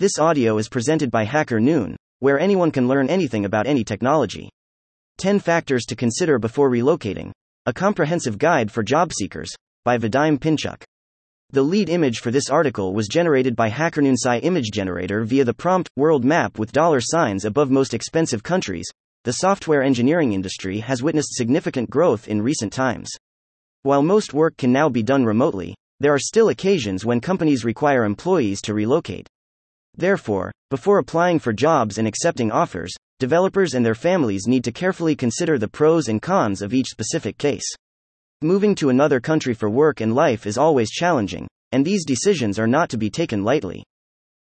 This audio is presented by Hacker Noon, where anyone can learn anything about any technology. 10 Factors to Consider Before Relocating A Comprehensive Guide for Job Seekers, by Vadim Pinchuk. The lead image for this article was generated by HackerNoon's AI image generator via the prompt world map with dollar signs above most expensive countries. The software engineering industry has witnessed significant growth in recent times. While most work can now be done remotely, there are still occasions when companies require employees to relocate. Therefore, before applying for jobs and accepting offers, developers and their families need to carefully consider the pros and cons of each specific case. Moving to another country for work and life is always challenging, and these decisions are not to be taken lightly.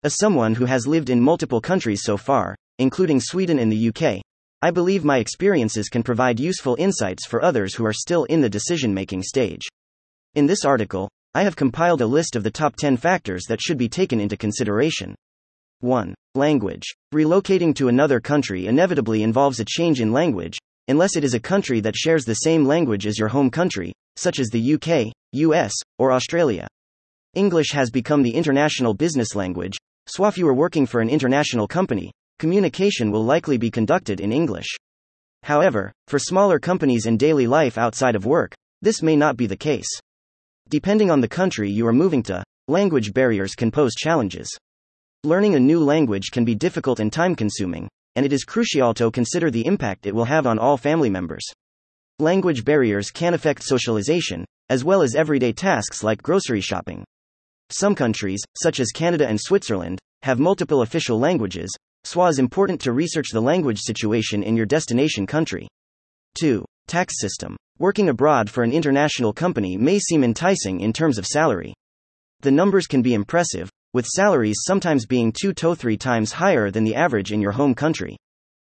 As someone who has lived in multiple countries so far, including Sweden and the UK, I believe my experiences can provide useful insights for others who are still in the decision making stage. In this article, I have compiled a list of the top 10 factors that should be taken into consideration. 1. Language. Relocating to another country inevitably involves a change in language, unless it is a country that shares the same language as your home country, such as the UK, US, or Australia. English has become the international business language, so if you are working for an international company, communication will likely be conducted in English. However, for smaller companies and daily life outside of work, this may not be the case. Depending on the country you are moving to, language barriers can pose challenges. Learning a new language can be difficult and time consuming, and it is crucial to consider the impact it will have on all family members. Language barriers can affect socialization, as well as everyday tasks like grocery shopping. Some countries, such as Canada and Switzerland, have multiple official languages, so it is important to research the language situation in your destination country. 2. Tax system. Working abroad for an international company may seem enticing in terms of salary. The numbers can be impressive, with salaries sometimes being two to three times higher than the average in your home country.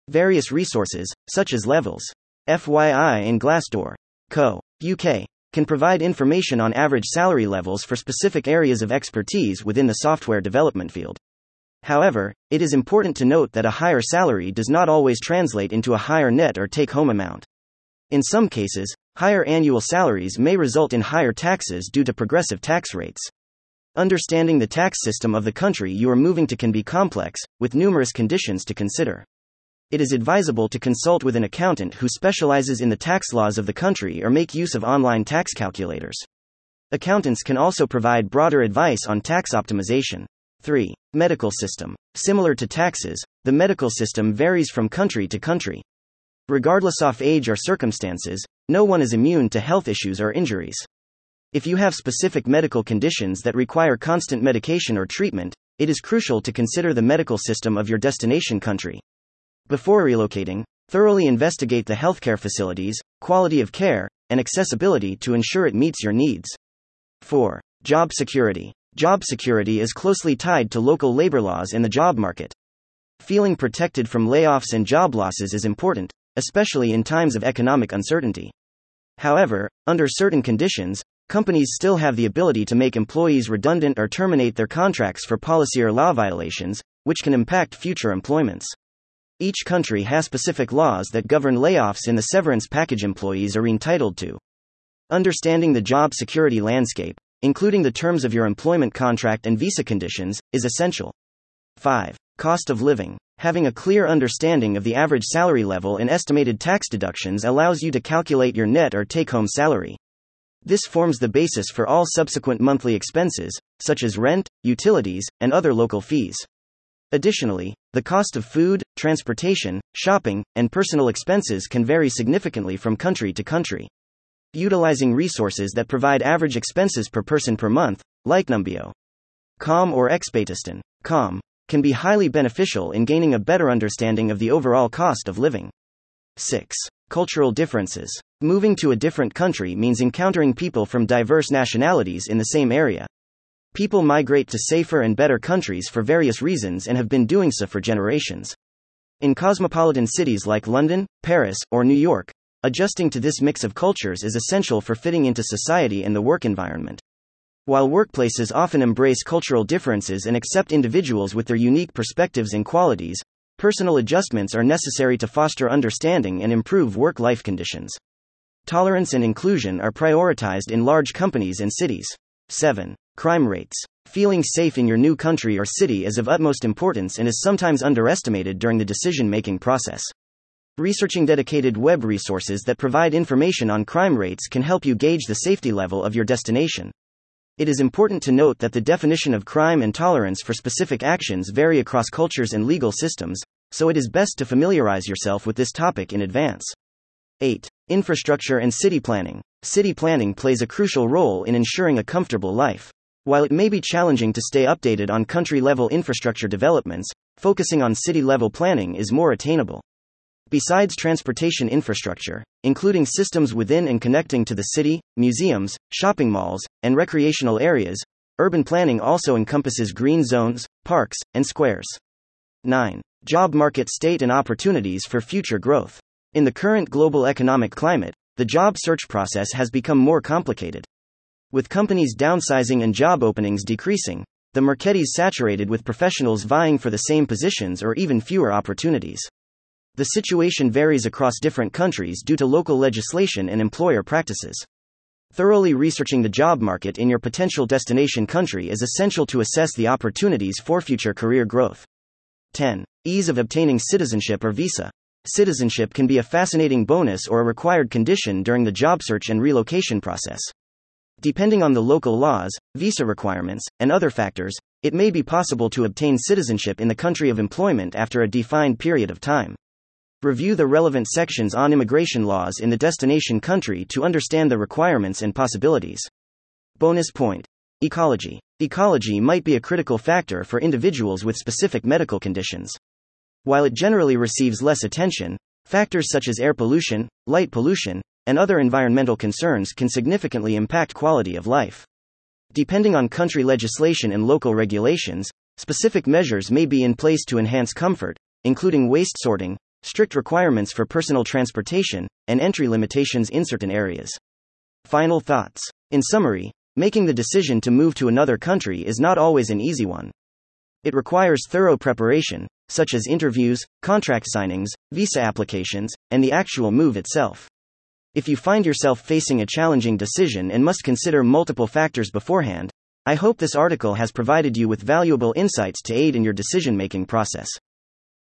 Various resources, such as Levels, FYI, and Glassdoor, Co. UK, can provide information on average salary levels for specific areas of expertise within the software development field. However, it is important to note that a higher salary does not always translate into a higher net or take home amount. In some cases, higher annual salaries may result in higher taxes due to progressive tax rates. Understanding the tax system of the country you are moving to can be complex, with numerous conditions to consider. It is advisable to consult with an accountant who specializes in the tax laws of the country or make use of online tax calculators. Accountants can also provide broader advice on tax optimization. 3. Medical system. Similar to taxes, the medical system varies from country to country. Regardless of age or circumstances, no one is immune to health issues or injuries. If you have specific medical conditions that require constant medication or treatment, it is crucial to consider the medical system of your destination country. Before relocating, thoroughly investigate the healthcare facilities, quality of care, and accessibility to ensure it meets your needs. 4. Job security. Job security is closely tied to local labor laws and the job market. Feeling protected from layoffs and job losses is important, especially in times of economic uncertainty. However, under certain conditions, companies still have the ability to make employees redundant or terminate their contracts for policy or law violations, which can impact future employments. Each country has specific laws that govern layoffs in the severance package employees are entitled to. Understanding the job security landscape, including the terms of your employment contract and visa conditions, is essential. 5. Cost of living. Having a clear understanding of the average salary level and estimated tax deductions allows you to calculate your net or take home salary. This forms the basis for all subsequent monthly expenses, such as rent, utilities, and other local fees. Additionally, the cost of food, transportation, shopping, and personal expenses can vary significantly from country to country. Utilizing resources that provide average expenses per person per month, like Numbeo, Com or Expatistan, Com, can be highly beneficial in gaining a better understanding of the overall cost of living. 6. Cultural differences. Moving to a different country means encountering people from diverse nationalities in the same area. People migrate to safer and better countries for various reasons and have been doing so for generations. In cosmopolitan cities like London, Paris, or New York, adjusting to this mix of cultures is essential for fitting into society and the work environment. While workplaces often embrace cultural differences and accept individuals with their unique perspectives and qualities, Personal adjustments are necessary to foster understanding and improve work life conditions. Tolerance and inclusion are prioritized in large companies and cities. 7. Crime rates. Feeling safe in your new country or city is of utmost importance and is sometimes underestimated during the decision making process. Researching dedicated web resources that provide information on crime rates can help you gauge the safety level of your destination. It is important to note that the definition of crime and tolerance for specific actions vary across cultures and legal systems, so it is best to familiarize yourself with this topic in advance. 8. Infrastructure and city planning. City planning plays a crucial role in ensuring a comfortable life. While it may be challenging to stay updated on country level infrastructure developments, focusing on city level planning is more attainable. Besides transportation infrastructure, including systems within and connecting to the city, museums, shopping malls, and recreational areas, urban planning also encompasses green zones, parks, and squares. 9. Job market state and opportunities for future growth. In the current global economic climate, the job search process has become more complicated. With companies downsizing and job openings decreasing, the market is saturated with professionals vying for the same positions or even fewer opportunities. The situation varies across different countries due to local legislation and employer practices. Thoroughly researching the job market in your potential destination country is essential to assess the opportunities for future career growth. 10. Ease of obtaining citizenship or visa. Citizenship can be a fascinating bonus or a required condition during the job search and relocation process. Depending on the local laws, visa requirements, and other factors, it may be possible to obtain citizenship in the country of employment after a defined period of time. Review the relevant sections on immigration laws in the destination country to understand the requirements and possibilities. Bonus point Ecology. Ecology might be a critical factor for individuals with specific medical conditions. While it generally receives less attention, factors such as air pollution, light pollution, and other environmental concerns can significantly impact quality of life. Depending on country legislation and local regulations, specific measures may be in place to enhance comfort, including waste sorting, strict requirements for personal transportation, and entry limitations in certain areas. Final thoughts. In summary, making the decision to move to another country is not always an easy one. It requires thorough preparation, such as interviews, contract signings, visa applications, and the actual move itself. If you find yourself facing a challenging decision and must consider multiple factors beforehand, I hope this article has provided you with valuable insights to aid in your decision making process.